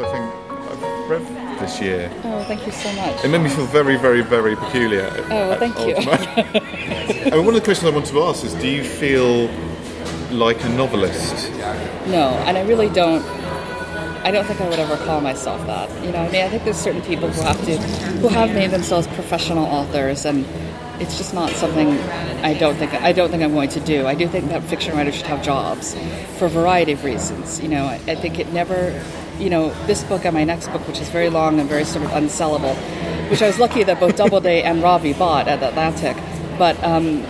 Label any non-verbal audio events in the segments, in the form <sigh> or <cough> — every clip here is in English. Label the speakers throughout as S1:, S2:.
S1: I think I've read this year.
S2: Oh, thank you so much.
S1: It made me feel very, very, very peculiar.
S2: Oh, well, thank you.
S1: I mean, <laughs> one of the questions I wanted to ask is: Do you feel like a novelist?
S2: No, and I really don't. I don't think I would ever call myself that. You know, I mean, I think there's certain people who have to, who have made themselves professional authors, and it's just not something I don't think I don't think I'm going to do. I do think that fiction writers should have jobs for a variety of reasons. You know, I, I think it never, you know, this book and my next book, which is very long and very sort of unsellable, which I was lucky that both Doubleday and Ravi bought at Atlantic, but. Um,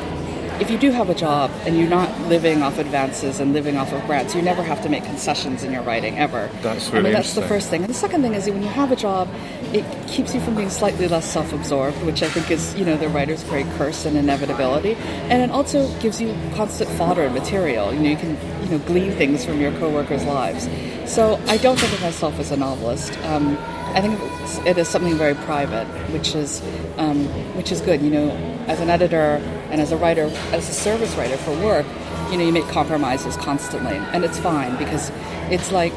S2: if you do have a job and you're not living off advances and living off of grants, you never have to make concessions in your writing ever.
S1: That's really
S2: I mean, that's the first thing. And the second thing is that when you have a job, it keeps you from being slightly less self-absorbed, which I think is, you know, the writer's great curse and inevitability. And it also gives you constant fodder and material. You know, you can, you know, glean things from your coworkers' lives. So I don't think of myself as a novelist. Um, I think it's- something very private, which is um, which is good. You know, as an editor and as a writer, as a service writer for work, you know, you make compromises constantly, and it's fine because it's like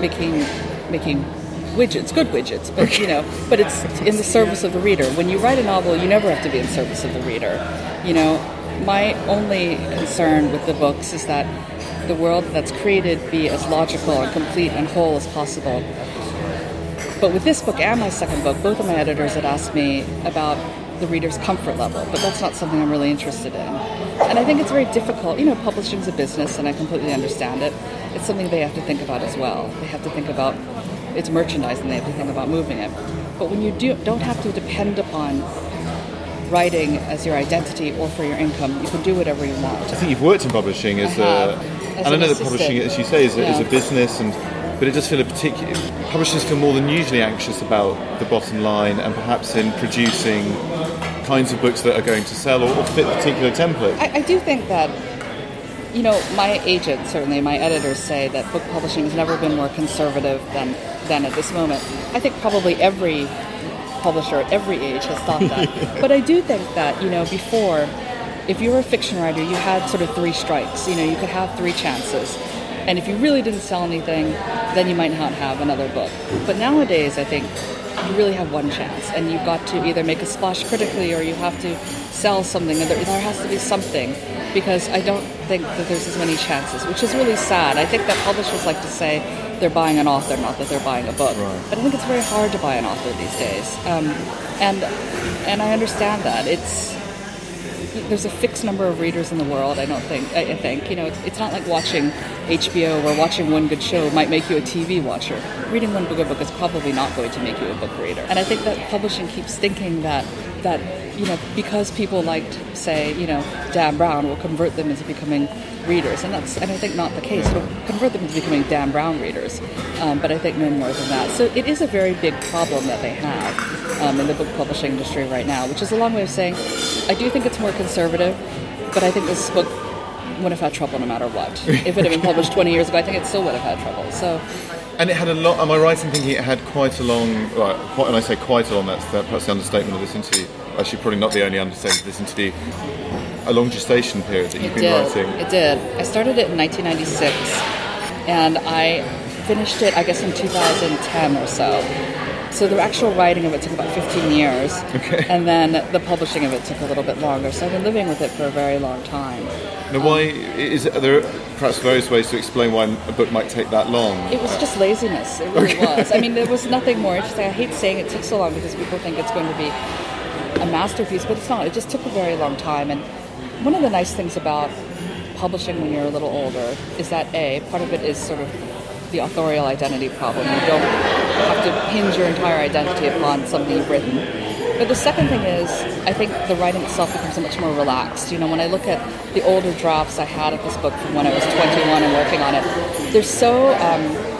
S2: making making widgets, good widgets, but you know, but it's in the service of the reader. When you write a novel, you never have to be in service of the reader. You know, my only concern with the books is that the world that's created be as logical and complete and whole as possible. But with this book and my second book, both of my editors had asked me about the reader's comfort level, but that's not something I'm really interested in. And I think it's very difficult. You know, publishing's a business, and I completely understand it. It's something they have to think about as well. They have to think about its merchandise, and they have to think about moving it. But when you do, don't have to depend upon writing as your identity or for your income, you can do whatever you want.
S1: I think you've worked in publishing as a, and I know that publishing, as you say, is a, is a business, and but it does feel a particular. Publishers feel more than usually anxious about the bottom line, and perhaps in producing kinds of books that are going to sell or, or fit particular templates.
S2: I, I do think that, you know, my agent, certainly my editors say that book publishing has never been more conservative than, than at this moment. I think probably every publisher at every age has thought that. <laughs> but I do think that, you know, before, if you were a fiction writer, you had sort of three strikes. You know, you could have three chances. And if you really didn't sell anything, then you might not have another book. But nowadays, I think you really have one chance, and you've got to either make a splash critically or you have to sell something. There, there has to be something, because I don't think that there's as many chances, which is really sad. I think that publishers like to say they're buying an author, not that they're buying a book.
S1: Right.
S2: But I think it's very hard to buy an author these days, um, and and I understand that it's there's a fixed number of readers in the world. I don't think. I, think you know, it's, it's not like watching HBO or watching one good show might make you a TV watcher. Reading one good book is probably not going to make you a book reader. And I think that publishing keeps thinking that that you know because people liked say you know Dan Brown will convert them into becoming readers, and that's and I think not the case. It'll convert them into becoming Dan Brown readers, um, but I think no more than that. So it is a very big problem that they have um, in the book publishing industry right now, which is a long way of saying I do think it's more conservative, but I think this book would have had trouble no matter what. If it had been published 20 years ago, I think it still would have had trouble. So
S1: And it had a lot. Am I right in thinking it had quite a long? Right, quite, and I say quite a long. That's that, perhaps the understatement of this interview. Actually, probably not the only understatement of this interview. A long gestation period that you've
S2: it
S1: been
S2: did.
S1: writing.
S2: It did. I started it in 1996, and I finished it, I guess, in 2010 or so. So the actual writing of it took about 15 years,
S1: Okay.
S2: and then the publishing of it took a little bit longer. So I've been living with it for a very long time.
S1: Now, why is are there perhaps various ways to explain why a book might take that long?
S2: It was just laziness. It really was. I mean, there was <laughs> nothing more interesting. I hate saying it took so long because people think it's going to be a masterpiece, but it's not. It just took a very long time. And one of the nice things about publishing when you're a little older is that a part of it is sort of the authorial identity problem. You don't have to hinge your entire identity upon something you've written. But the second thing is, I think the writing itself becomes much more relaxed. You know, when I look at the older drafts I had of this book from when I was 21 and working on it, they're so um,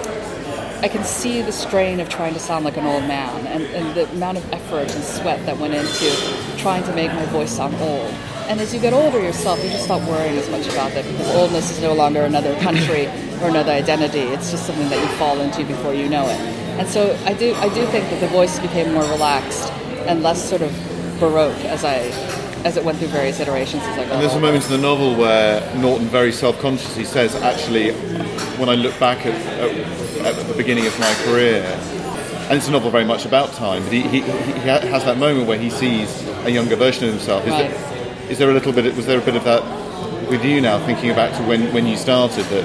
S2: I can see the strain of trying to sound like an old man and, and the amount of effort and sweat that went into trying to make my voice sound old. And as you get older yourself, you just stop worrying as much about that because oldness is no longer another country <laughs> or another identity. It's just something that you fall into before you know it. And so I do, I do think that the voice became more relaxed and less sort of baroque as I as it went through various iterations as I got
S1: And there's oh.
S2: a
S1: moment in the novel where Norton very self-consciously says, "Actually, when I look back at, at, at the beginning of my career, and it's a novel very much about time, but he, he, he has that moment where he sees a younger version of himself. Is,
S2: Right.
S1: there, is there a little bit? Was there a bit of that with you now, thinking back to when, when you started? That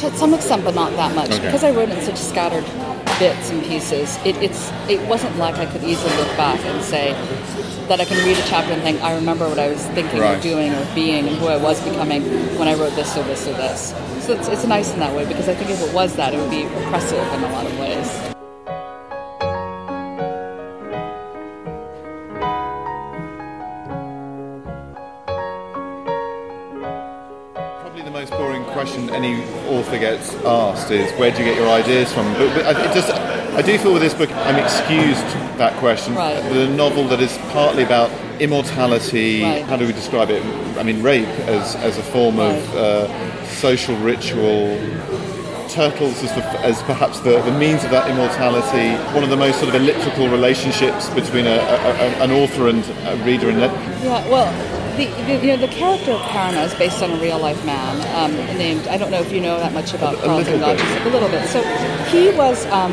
S2: to some extent, but not that much.
S1: Okay.
S2: Because I wrote in such scattered bits and pieces, it, it's it wasn't like I could easily look back and say that I can read a chapter and think I remember what I was thinking
S1: Right.
S2: or doing or being and who I was becoming when I wrote this or this or this. So it's, it's nice in that way because I think if it was that, it would be oppressive in a lot of ways.
S1: The most boring question any author gets asked is, "Where do you get your ideas from?" But, but I, it just, I do feel with this book, I'm excused that question.
S2: Right.
S1: The novel that is partly about immortality.
S2: Right.
S1: How do we describe it? I mean, rape as as a form of uh, social ritual. Turtles as, the, as perhaps the, the means of that immortality. One of the most sort of elliptical relationships between a, a, a, an author and a reader. And
S2: Yeah, well, the, the you know the character of Perina is based on a real life man um, named I don't know if you know that much about Carlton
S1: little bit.
S2: Dodges, a little bit. So he was. Um,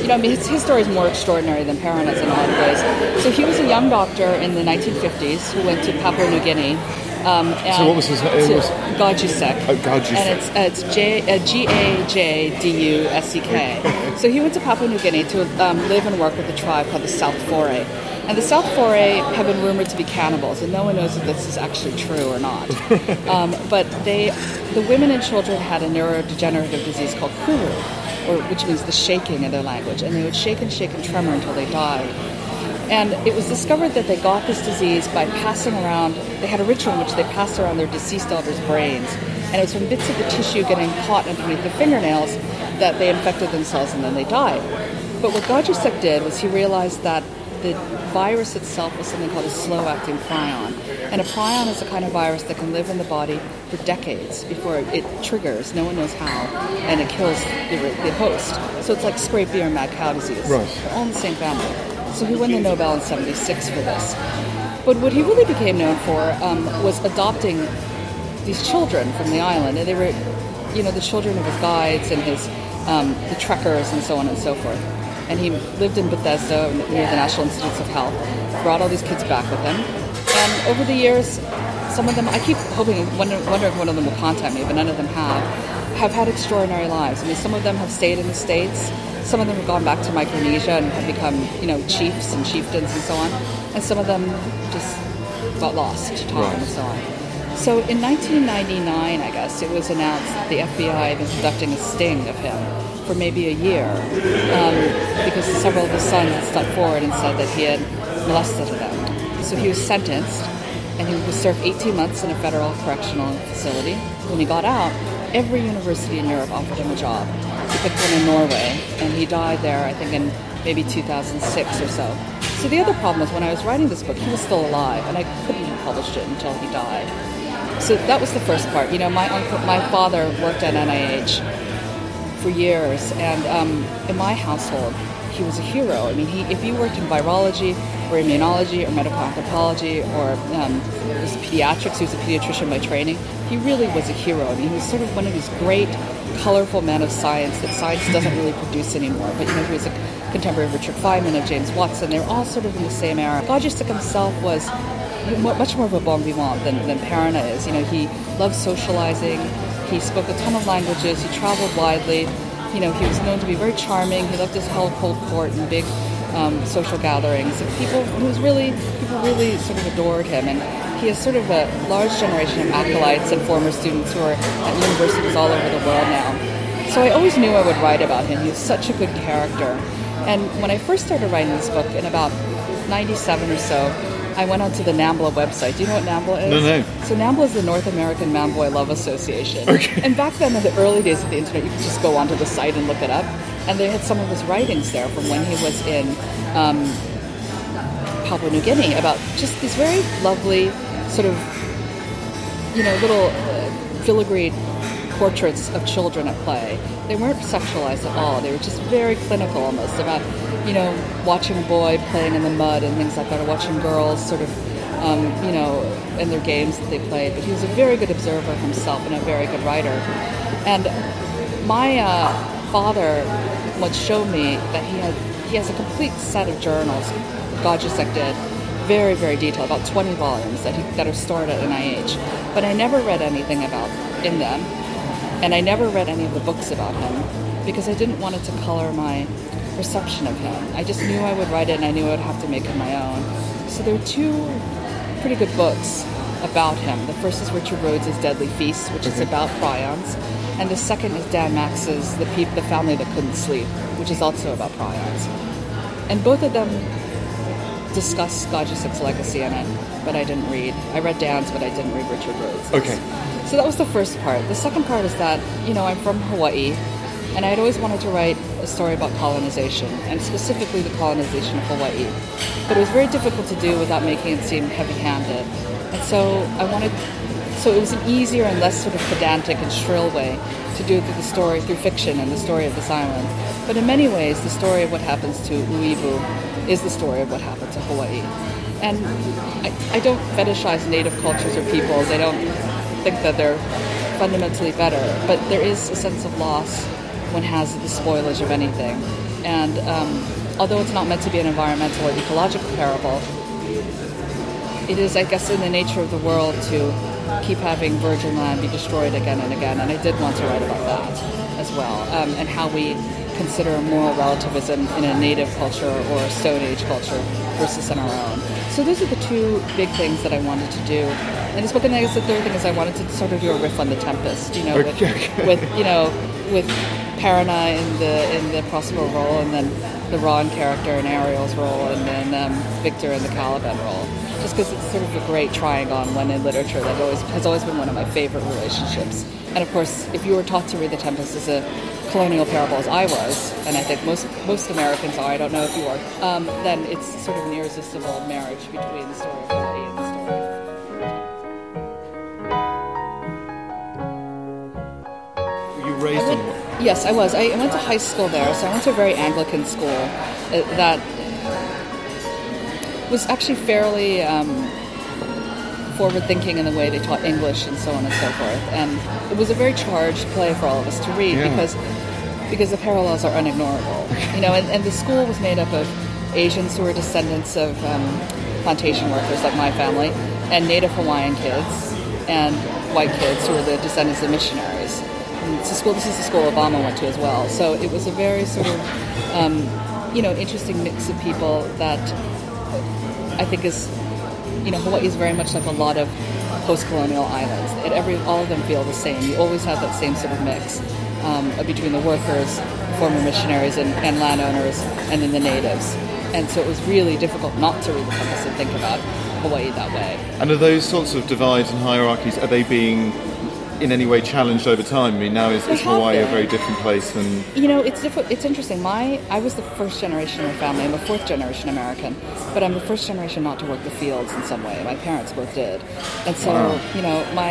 S2: you know, I mean, his, his story is more extraordinary than Perina's in a lot of ways. So he was a young doctor in the 1950s who went to Papua New Guinea. Um, and
S1: what was his name? It was-
S2: Gajdusek.
S1: Oh, Gajdusek.
S2: And it's, uh, it's J, uh, G-A-J-D-U-S-E-K. <laughs> so he went to Papua New Guinea to um, live and work with a tribe called the South Fore. And the South Fore have been rumored to be cannibals, and no one knows if this is actually true or not. <laughs> um, but they, the women and children had a neurodegenerative disease called kuru, or which means the shaking in their language, and they would shake and shake and tremor until they died. And it was discovered that they got this disease by passing around, they had a ritual in which they passed around their deceased elder's brains. And it was from bits of the tissue getting caught underneath their fingernails that they infected themselves and then they died. But what Gajdusek did was he realized that the virus itself was something called a slow acting prion. And a prion is a kind of virus that can live in the body for decades before it triggers, no one knows how, and it kills the, the host. So it's like scrapie mad cow disease.
S1: Right.
S2: They're all in the same family. So he won the Nobel in 76 for this. But what he really became known for um, was adopting these children from the island. And they were, you know, the children of his guides and his, um, the trekkers and so on and so forth. And he lived in Bethesda near the National Institutes of Health, brought all these kids back with him. And over the years, some of them, I keep hoping, wonder, wondering if one of them will contact me, but none of them have, have had extraordinary lives. I mean, some of them have stayed in the States. Some of them have gone back to Micronesia and have become, you know, chiefs and chieftains and so on. And some of them just got lost to time
S1: Right.
S2: and so on. So in 1999, I guess, it was announced that the FBI had been conducting a sting of him for maybe a year um, because several of his sons had stepped forward and said that he had molested them. So he was sentenced and he was served 18 months in a federal correctional facility. When he got out, every university in Europe offered him a job. He picked one in Norway and he died there, I think, in maybe 2006 or so. So the other problem was when I was writing this book, he was still alive and I couldn't have published it until he died. So that was the first part. You know, my uncle, my father worked at NIH for years, and um, in my household, he was a hero. I mean, he, if you worked in virology or immunology or medical anthropology or um, was pediatrics, he was a pediatrician by training. He really was a hero. I mean, he was sort of one of these great, colorful men of science that science doesn't really produce anymore. But you know, he was a contemporary of Richard Feynman, of James Watson. They were all sort of in the same era. Gajdusek himself was much more of a bon vivant than, than Perina is. You know, he loved socializing. He spoke a ton of languages. He traveled widely. You know, he was known to be very charming. He loved to hold cold court and big um, social gatherings. People, he was really, people really sort of adored him. And he has sort of a large generation of acolytes and former students who are at universities all over the world now. So I always knew I would write about him. He was such a good character. And when I first started writing this book in about 97 or so, I went onto the NAMBLA website. Do you know what NAMBLA is?
S1: No, no.
S2: So NAMBLA is the North American Manboy Love Association. Okay. And back then, in the early days of the internet, you could just go onto the site and look it up. And they had some of his writings there from when he was in um, Papua New Guinea about just these very lovely, sort of, you know, little uh, filigreed portraits of children at play. They weren't sexualized at all. They were just very clinical almost about, you know, watching a boy playing in the mud and things like that, or watching girls sort of um, you know, in their games that they played. But he was a very good observer himself and a very good writer. And my uh, father once showed me that he had he has a complete set of journals, Gajdusek did, very very detailed, about 20 volumes that he, that are stored at NIH. But I never read anything about in them, and I never read any of the books about him because I didn't want it to color my perception of him. I just knew I would write it, and I knew I would have to make it my own. So there are two pretty good books about him. The first is Richard Rhodes's Deadly Feast, which is about prions, and the second is Dan Max's The Peop- The Family That Couldn't Sleep, which is also about prions. And both of them discuss Gajdusek's legacy in it, but I didn't read. I read Dan's, but I didn't read Richard Rhodes.
S1: Okay.
S2: So that was the first part. The second part is that, you know, I'm from Hawaii, and I'd always wanted to write a story about colonization, and specifically the colonization of Hawaii. But it was very difficult to do without making it seem heavy handed. And so I wanted, so it was an easier and less sort of pedantic and shrill way to do through the story, through fiction and the story of this island. But in many ways, the story of what happens to U'ivu is the story of what happened to Hawaii. And I, I don't fetishize native cultures or peoples. I don't think that they're fundamentally better, but there is a sense of loss one has the spoilage of anything. And um, although it's not meant to be an environmental or ecological parable, it is, I guess, in the nature of the world to keep having virgin land be destroyed again and again. And I did want to write about that as well, um, and how we consider moral relativism in a native culture or a Stone Age culture versus in our own. So those are the two big things that I wanted to do. And this book, and I guess the third thing is I wanted to sort of do a riff on the Tempest, you know, with, with you know, with Perina in the in the Prospero role, and then the Ron character in Ariel's role, and then um, Victor in the Caliban role. Just because it's sort of a great triangon one in literature that always has always been one of my favorite relationships. And of course, if you were taught to read The Tempest as a colonial parable, as I was, and I think most most Americans are, I don't know if you are, um, then it's sort of an irresistible marriage between the story of and
S1: raised
S2: went- yes, I was. I I went to high school there, so I went to a very Anglican school uh, that was actually fairly um, forward thinking in the way they taught English and so on and so forth. And it was a very charged play for all of us to read
S1: Yeah.
S2: because because the parallels are unignorable. You know, and, and the school was made up of Asians who were descendants of um, plantation workers like my family, and Native Hawaiian kids, and white kids who were the descendants of missionaries. It's a school. This is the school Obama went to as well. So it was a very sort of um, you know interesting mix of people that I think is, you know, Hawaii is very much like a lot of post-colonial islands. It, every all of them feel the same. You always have that same sort of mix um, between the workers, former missionaries, and, and landowners, and then the natives. And so it was really difficult not to read the Tempest and think about Hawaii that way.
S1: And are those sorts of divides and hierarchies, are they being in any way challenged over time? I mean, now is, is Hawaii a very different place than...
S2: You know, it's different. It's interesting. My I was the first generation in my family. I'm a fourth generation American, but I'm the first generation not to work the fields in some way. My parents both did, and so
S1: Wow.
S2: you know, my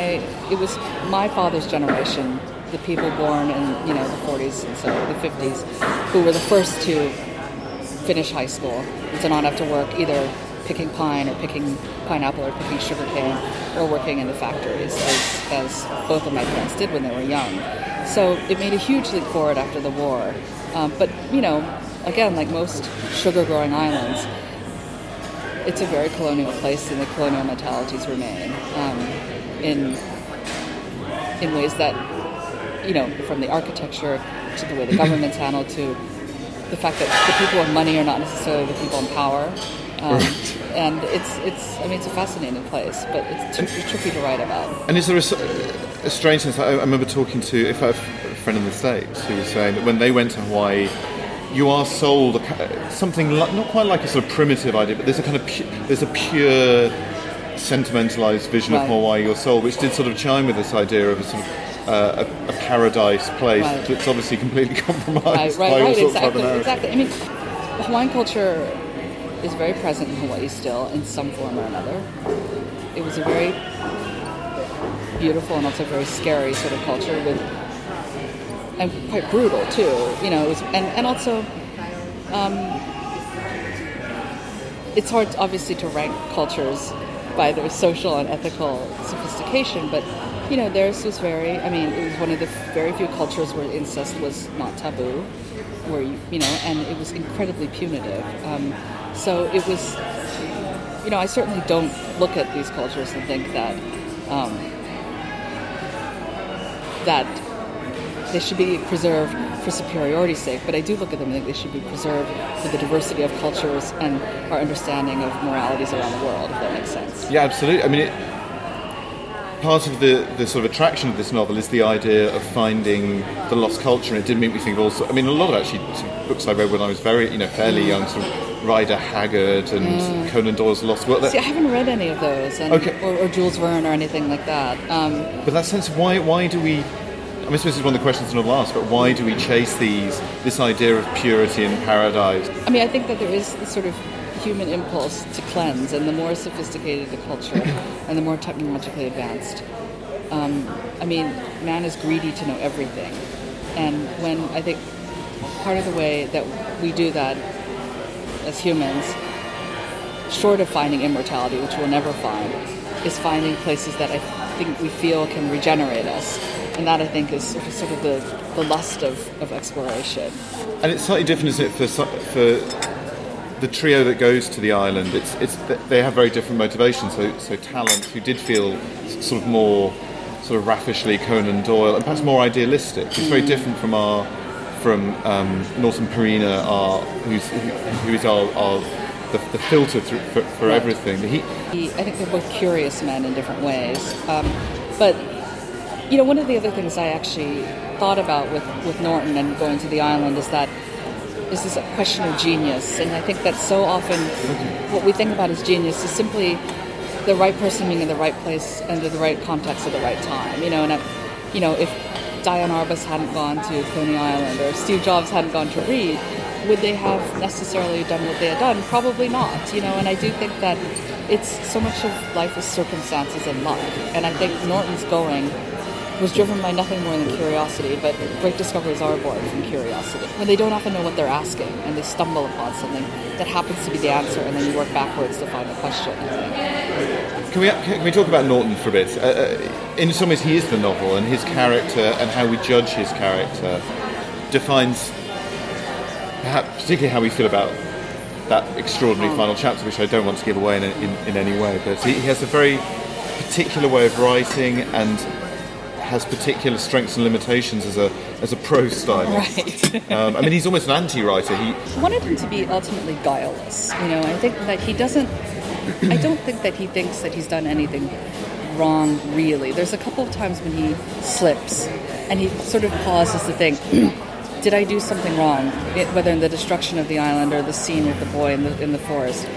S2: it was my father's generation, the people born in you know the 40s and so the 50s, who were the first to finish high school and to not have to work either picking pine or picking pineapple or picking sugarcane or working in the factories as, as both of my parents did when they were young. So it made a huge leap forward after the war. Um, but, you know, again, like most sugar growing islands, it's a very colonial place and the colonial mentalities remain um, in, in ways that, you know, from the architecture to the way the government's handled to the fact that the people with money are not necessarily the people in power. Um, <laughs> and it's, it's, I mean, it's a fascinating place, but it's, tr- it's tricky to write about.
S1: And is there a strange sense? I, I remember talking to if I a friend in the States who was saying that when they went to Hawaii, you are sold a, something like, not quite like a sort of primitive idea, but there's a kind of pu- there's a pure sentimentalized vision of Hawaii you're sold, which did sort of chime with this idea of a sort of uh, a, a paradise place
S2: Right.
S1: that's obviously completely <laughs> compromised
S2: Right,
S1: by
S2: right,
S1: all
S2: right,
S1: sorts of
S2: exactly,
S1: other
S2: exactly. I mean, Hawaiian culture is very present in Hawaii still, in some form or another. It was a very beautiful and also very scary sort of culture with, and quite brutal too. You know, was, and and also, um, it's hard obviously to rank cultures by their social and ethical sophistication, but you know, theirs was very. I mean, it was one of the very few cultures where incest was not taboo, where you, you know, and it was incredibly punitive. Um, so it was, you know, I certainly don't look at these cultures and think that um, that they should be preserved for superiority's sake, but I do look at them and think they should be preserved for the diversity of cultures and our understanding of moralities around the world, if that makes sense.
S1: Yeah, absolutely. I mean, it, part of the, the sort of attraction of this novel is the idea of finding the lost culture, and it did make me think also. I mean, a lot of actually books I read when I was very, you know, fairly young, sort of Rider Haggard and mm. Conan Doyle's Lost World.
S2: See, I haven't read any of those, and, okay. or, or, Jules Verne or anything like that. Um,
S1: but that sense of why, why do we I suppose this is one of the questions I'll ask, but why do we chase these, this idea of purity and paradise?
S2: I mean, I think that there is sort of human impulse to cleanse, and the more sophisticated the culture and the more technologically advanced, um, I mean, man is greedy to know everything. And when I think part of the way that we do that as humans, short of finding immortality, which we'll never find, is finding places that I think we feel can regenerate us and that I think is sort of the, the lust of, of exploration.
S1: And it's slightly different, isn't it, for, for the trio that goes to the island? It's, it's they have very different motivations. So, so Tallent, who did feel sort of more sort of raffishly Conan Doyle, and perhaps more idealistic. It's very mm. different from our from um, Norton Perina, our who's who, who is our, our the, the, filter through, for, for right. everything.
S2: He, he, I think they're both curious men in different ways, um, but you know, one of the other things I actually thought about with, with Norton and going to the island is that is this a question of genius, and I think that so often what we think about as genius is simply the right person being in the right place under the right context at the right time. You know, and I, you know, if Diane Arbus hadn't gone to Coney Island or Steve Jobs hadn't gone to Reed, would they have necessarily done what they had done? Probably not. You know, and I do think that it's so much of life is circumstances and luck, and I think Norton's going was driven by nothing more than curiosity, but great discoveries are born from curiosity. When they don't often know what they're asking and they stumble upon something that happens to be the answer, and then you work backwards to find the question.
S1: Can we, can we talk about Norton for a bit? Uh, uh, in some ways, he is the novel, and his character and how we judge his character defines perhaps particularly how we feel about that extraordinary oh. final chapter, which I don't want to give away in, in, in any way. But he, he has a very particular way of writing and has particular strengths and limitations as a as a prose stylist.
S2: Right. <laughs>
S1: um, I mean, he's almost an anti-writer. He
S2: I wanted him to be ultimately guileless. You know, I think that he doesn't. I don't think that he thinks that he's done anything wrong. Really, there's a couple of times when he slips, and he sort of pauses to think. <clears throat> Did I do something wrong? It, whether in the destruction of the island or the scene with the boy in the in the forest,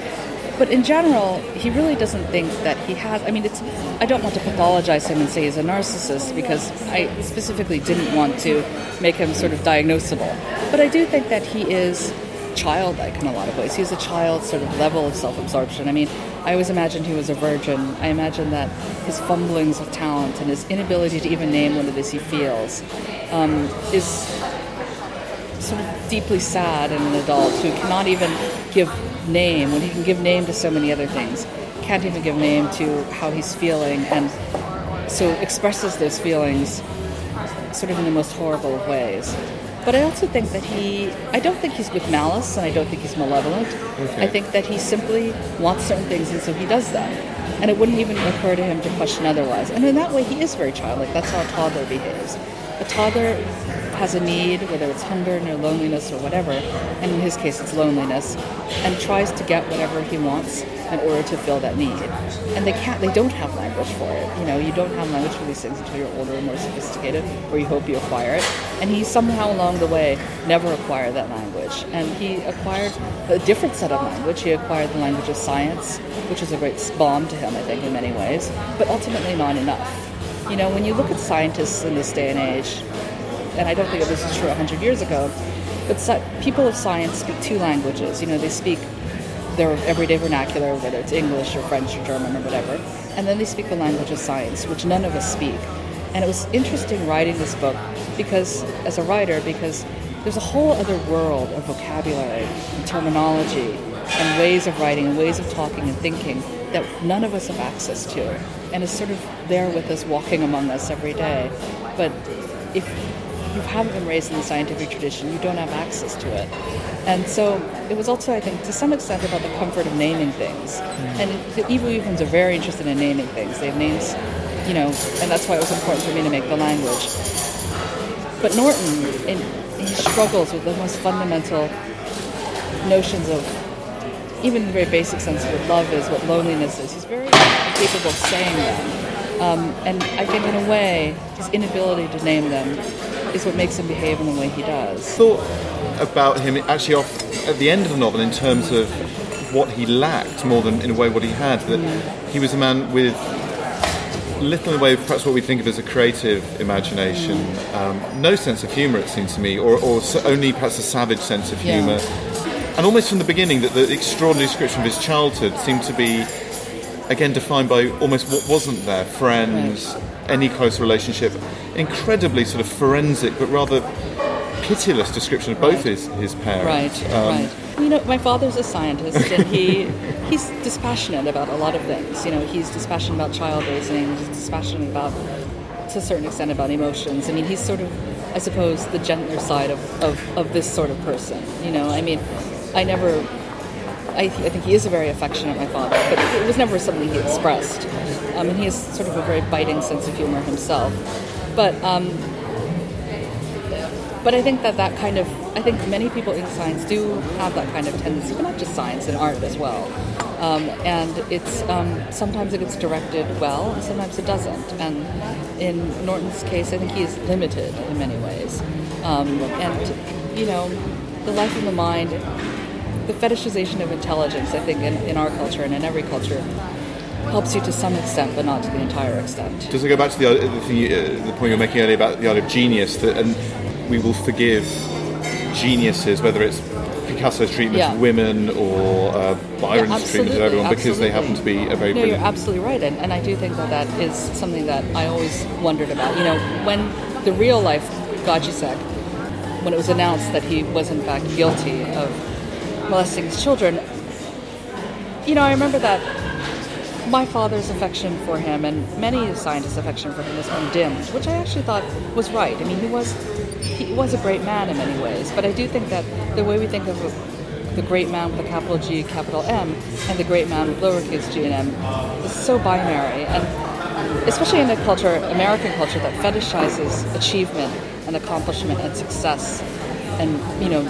S2: but in general, he really doesn't think that he has. I mean, it's. I don't want to pathologize him and say he's a narcissist because I specifically didn't want to make him sort of diagnosable. But I do think that he is childlike in a lot of ways. He's a child sort of level of self-absorption. I mean, I always imagined he was a virgin. I imagine that his fumblings of Tallent and his inability to even name what it is he feels um, is sort of deeply sad in an adult who cannot even give name when he can give name to so many other things can't even give name to how he's feeling and so expresses those feelings sort of in the most horrible of ways but I also think that he, I don't think he's with malice and I don't think he's malevolent. Okay. I think that he simply wants certain things and so he does them. And it wouldn't even occur to him to question otherwise. And in that way, he is very childlike. That's how a toddler behaves. A toddler has a need, whether it's hunger or loneliness or whatever, and in his case it's loneliness, and tries to get whatever he wants in order to fill that need. And they can't, they don't have language for it. You know, you don't have language for these things until you're older and more sophisticated, or you hope you acquire it. And he somehow along the way never acquired that language. And he acquired a different set of language. He acquired the language of science, which is a great bomb to him, I think, in many ways, but ultimately not enough. You know, when you look at scientists in this day and age, and I don't think this was true 100 years ago, but people of science speak two languages. You know, they speak their everyday vernacular, whether it's English or French or German or whatever, and then they speak the language of science, which none of us speak. And it was interesting writing this book because, as a writer, because there's a whole other world of vocabulary and terminology and ways of writing and ways of talking and thinking that none of us have access to, and is sort of there with us, walking among us every day. But if you haven't been raised in the scientific tradition, you don't have access to it. And so it was also, I think, to some extent about the comfort of naming things. And the Evil Ephraim's are very interested in naming things. They have names, you know, and that's why it was important for me to make the language. But Norton, in, he struggles with the most fundamental notions of even in the very basic sense of what love is, what loneliness is. He's very capable of saying them. Um, and I think, in a way, his inability to name them is what makes him behave in the way he does.
S1: Thought about him actually off at the end of the novel in terms of what he lacked more than in a way what he had. That
S2: Mm.
S1: he was a man with little in the way of perhaps what we think of as a creative imagination, um, no sense of humour it seems to me, or, or so only perhaps a savage sense of
S2: Yeah.
S1: humour. And almost from the beginning, that the extraordinary description of his childhood seemed to be again defined by almost what wasn't there friends any close relationship incredibly sort of forensic but rather pitiless description of both
S2: Right.
S1: his, his parents
S2: Right,
S1: Um,
S2: right. You know, my father's a scientist, and he <laughs> he's dispassionate about a lot of things. You know, he's dispassionate about child raising. He's dispassionate about, to a certain extent, about emotions. I mean, he's sort of, I suppose, the gentler side of, of, of this sort of person. You know, I mean, I never. I, I think he is a very affectionate my father, but it was never something he expressed. Um, and he has sort of a very biting sense of humor himself. But um, but I think that that kind of, I think many people in science do have that kind of tendency, but not just science, and art as well. Um, and it's um, sometimes it gets directed well, and sometimes it doesn't. And in Norton's case, I think he is limited in many ways. Um, and you know, the life of the mind, the fetishization of intelligence, I think, in, in our culture and in every culture, helps you to some extent, but not to the entire extent.
S1: does it go back to the, the, thing, you- uh, the point you were making earlier about the idea of genius that and we will forgive geniuses whether it's Picasso's treatment
S2: Yeah.
S1: of women or uh, Byron's treatment of
S2: absolutely,
S1: everyone because they happen to be a very
S2: No, you're absolutely right, and, and I do think that that is something that I always wondered about. You know, when the real life Gajdusek, when it was announced that he was in fact guilty of molesting his children, you know, I remember that my father's affection for him and many scientists' affection for him was undimmed, which I actually thought was right. I mean, he was he was a great man in many ways, but I do think that the way we think of the great man with a capital G, capital M, and the great man with lowercase g and m is so binary, and especially in a culture, American culture, that fetishizes achievement and accomplishment and success, and you know,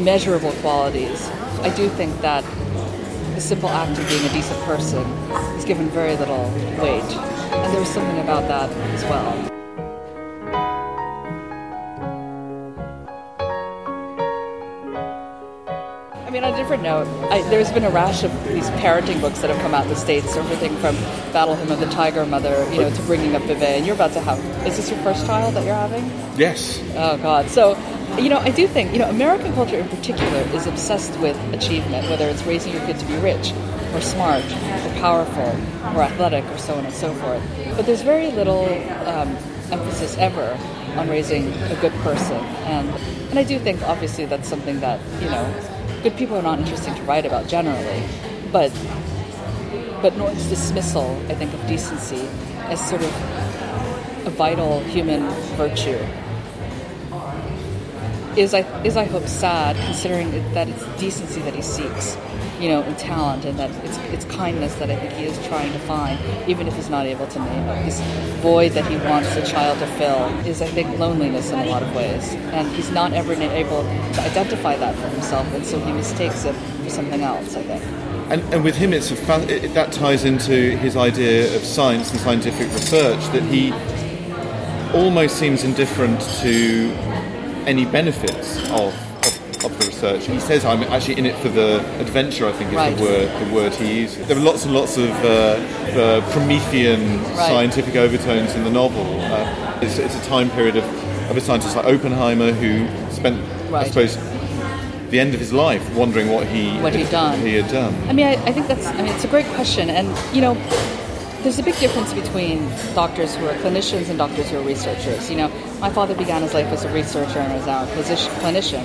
S2: measurable qualities. I do think that the simple act of being a decent person is given very little weight. And there was something about that as well. A different note, I, there's been a rash of these parenting books that have come out in the States, everything from Battle Hymn of the Tiger Mother, you know, to Bringing Up Bébé. And you're about to have, is this your first child that you're having?
S1: yes
S2: Oh God! So, you know, I do think you know American culture in particular is obsessed with achievement, whether it's raising your kid to be rich, or smart, or powerful, or athletic, or so on and so forth. But there's very little um, emphasis ever on raising a good person, and and I do think obviously that's something that you know good people are not interesting to write about generally, but but Norton's dismissal, I think, of decency as sort of a vital human virtue is I is I hope sad, considering that it's decency that he seeks, you know, and talent, and that it's it's kindness that I think he is trying to find, even if he's not able to name it. This void that he wants the child to fill is, I think, loneliness in a lot of ways, and he's not ever able to identify that for himself, and so he mistakes it for something else. I think.
S1: And, and with him, it's a it, that ties into his idea of science and scientific research that he almost seems indifferent to any benefits of, of, the research. He says, "I'm actually in it for the adventure." I think is
S2: Right.
S1: the word the word he uses. There are lots and lots of uh, the Promethean
S2: Right.
S1: scientific overtones in the novel. Uh, it's, it's a time period of, of a scientist like Oppenheimer who spent, I suppose, the end of his life wondering what he
S2: What he'd done.
S1: He had done.
S2: I mean, I, I think that's. I mean, it's a great question, and you know, there's a big difference between doctors who are clinicians and doctors who are researchers. You know, my father began his life as a researcher and is now a clinician,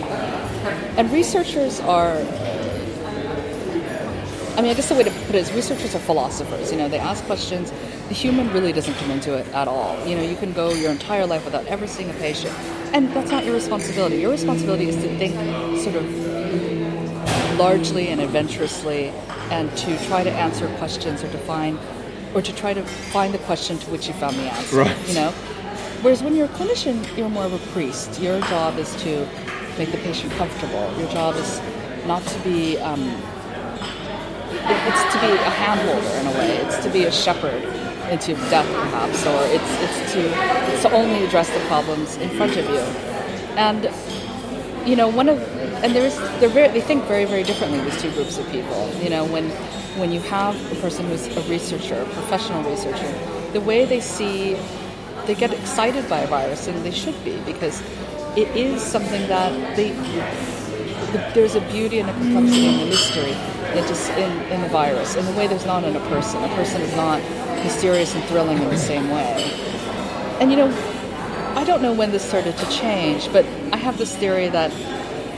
S2: and researchers are. I mean, I guess the way to put it is researchers are philosophers. You know, they ask questions. The human really doesn't come into it at all. You know, you can go your entire life without ever seeing a patient, and that's not your responsibility. Your responsibility is to think sort of largely and adventurously, and to try to answer questions or to find, or to try to find the question to which you found the answer.
S1: Right.
S2: You know, whereas when you're a clinician, you're more of a priest. Your job is to make the patient comfortable. Your job is not to be um, it's to be a handholder in a way. It's to be a shepherd into death, perhaps, or it's it's to it's to only address the problems in front of you. And you know, one of and there's they're very they think very very differently. These two groups of people. You know, when when you have a person who's a researcher, a professional researcher, the way they see they get excited by a virus, and they should be because it is something that the, there's a beauty and a complexity and a mystery in, just in, in the virus in the way there's not in a person. A person is not mysterious and thrilling in the same way. And you know, I don't know when this started to change, but I have this theory that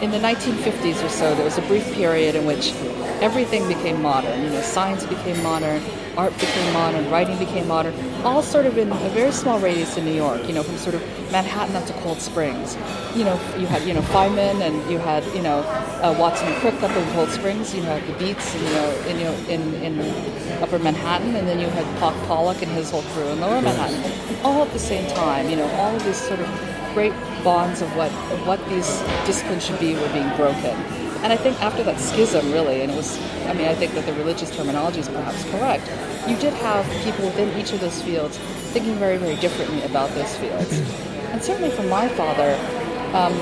S2: in the 1950s or so, there was a brief period in which everything became modern. You know, science became modern, art became modern, writing became modern, all sort of in a very small radius in New York, you know, from sort of Manhattan up to Cold Springs. You know, you had, you know, Feynman and you had, you know, uh, Watson and Crick up in Cold Springs, you had the Beats, and, you know, in, you know, in, in Upper Manhattan, and then you had Pollock and his whole crew in Lower Manhattan, all at the same time, you know, all of these sort of great bonds of what, of what these disciplines should be were being broken. And I think after that schism, really, and it was, I mean, I think that the religious terminology is perhaps correct, you did have people within each of those fields thinking very, very differently about those fields. And certainly for my father, um,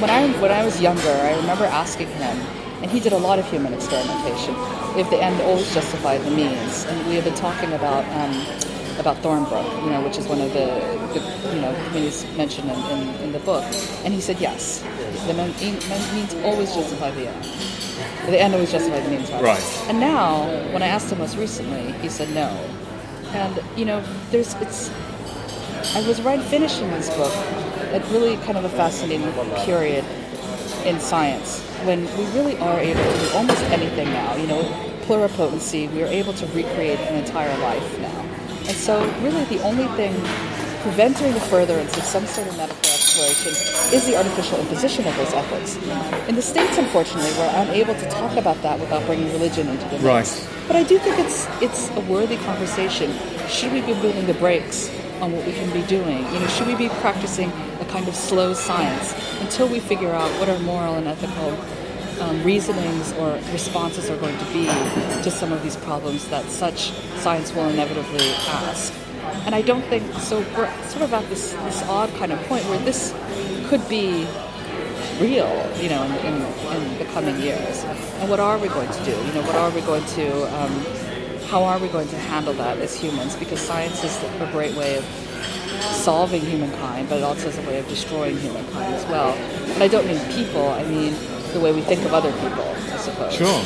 S2: when, I, when I was younger, I remember asking him, and he did a lot of human experimentation, if the end always justified the means. And we have been talking about um, about Thornbrook, you know, which is one of the, the you know communities mentioned in, in, in, the book. And he said yes, the means always justify the end. The end always justify the means.
S1: Right.
S2: And now, when I asked him most recently, he said no. And you know, there's it's. I was right finishing this book at really kind of a fascinating period in science when we really are able to do almost anything now. You know, pluripotency, we are able to recreate an entire life now. And so, really, the only thing preventing the furtherance of some sort of medical exploration is the artificial imposition of those ethics. In the States, unfortunately, we're unable to talk about that without bringing religion into the mix.
S1: Right.
S2: But I do think it's it's a worthy conversation. Should we be building the brakes on what we can be doing? You know, should we be practicing a kind of slow science until we figure out what our moral and ethical um, reasonings or responses are going to be to some of these problems that such science will inevitably ask. And I don't think so. We're sort of at this this odd kind of point where this could be real, you know, in, in, in the coming years. And what are we going to do? You know, what are we going to? Um, how are we going to handle that as humans? Because science is a great way of solving humankind, but it also is a way of destroying humankind as well. And I don't mean people, I mean the way we think of other people, I suppose.
S1: Sure.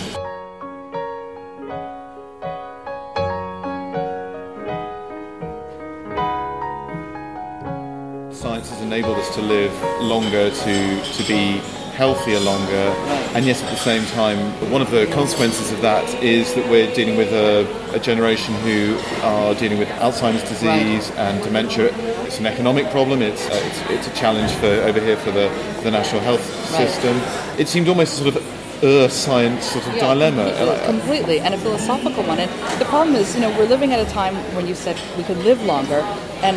S1: Science has enabled us to live longer, to, to be healthier longer, and yet at the same time, one of the consequences of that is that we're dealing with a, a generation who are dealing with Alzheimer's disease
S2: right.
S1: and dementia. It's an economic problem. It's, uh, it's, it's a challenge for over here for the, the national health
S2: right.
S1: system. It seemed almost a sort of earth science sort of
S2: yeah,
S1: dilemma.
S2: Completely, completely, and a philosophical one. And the problem is, you know, we're living at a time when you said we could live longer, and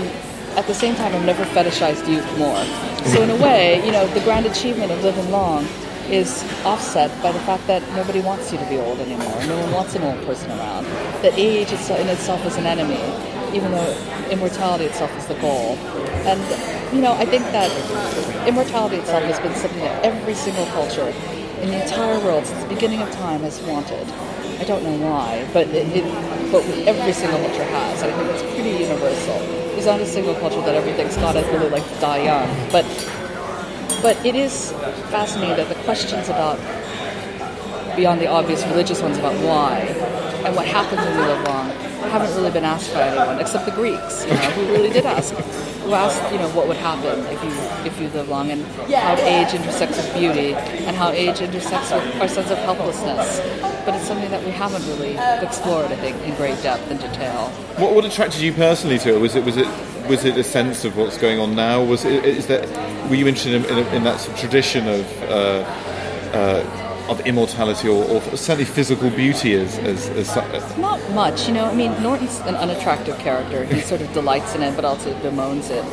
S2: at the same time, I've never fetishized youth more. So in a way, <laughs> you know, the grand achievement of living long is offset by the fact that nobody wants you to be old anymore. No one wants an old person around. That age in itself is an enemy, even though immortality itself is the goal. And, you know, I think that immortality itself has been something that every single culture in the entire world since the beginning of time has wanted. I don't know why, but it, it but every single culture has. I think it's pretty universal. There's not a single culture that ever thinks God, I'd really like to die young. But but it is fascinating that the questions about beyond the obvious religious ones about why and what happens when we live long haven't really been asked by anyone except the Greeks, you know, who really did ask, who asked, you know, what would happen if you if you live long, and how age intersects with beauty, and how age intersects with our sense of helplessness. But it's something that we haven't really explored, I think, in great depth and detail.
S1: What, what attracted you personally to it? Was it was it was it a sense of what's going on now? Was it is that were you interested in, in, in that sort of tradition of uh, uh, of immortality or, or, certainly physical beauty as, as, as,
S2: not much you know i mean norton's an unattractive character. He sort of delights in it but also bemoans it.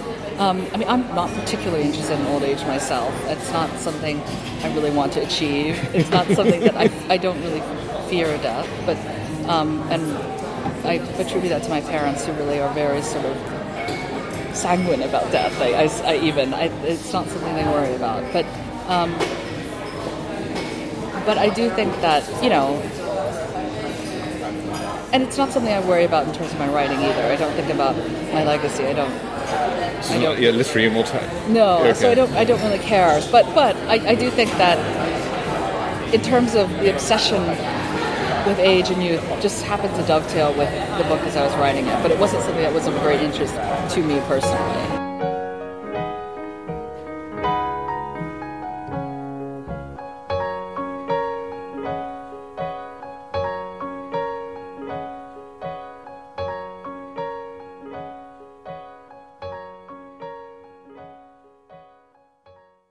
S2: Um, i mean i'm not particularly interested in old age myself. It's not something i really want to achieve. It's not something that I, I don't really fear death but um, and i attribute that to my parents who really are very sort of sanguine about death. I, I, I even it's not something they worry about. But um, but I do think that, you know, and it's not something I worry about in terms of my writing either. I don't think about my legacy. I don't.
S1: I don't yeah, literary immortality.
S2: No, okay. so I don't. I don't really care. But but I, I do think that in terms of the obsession with age and youth, just happened to dovetail with the book as I was writing it. But it wasn't something that was of great interest to me personally.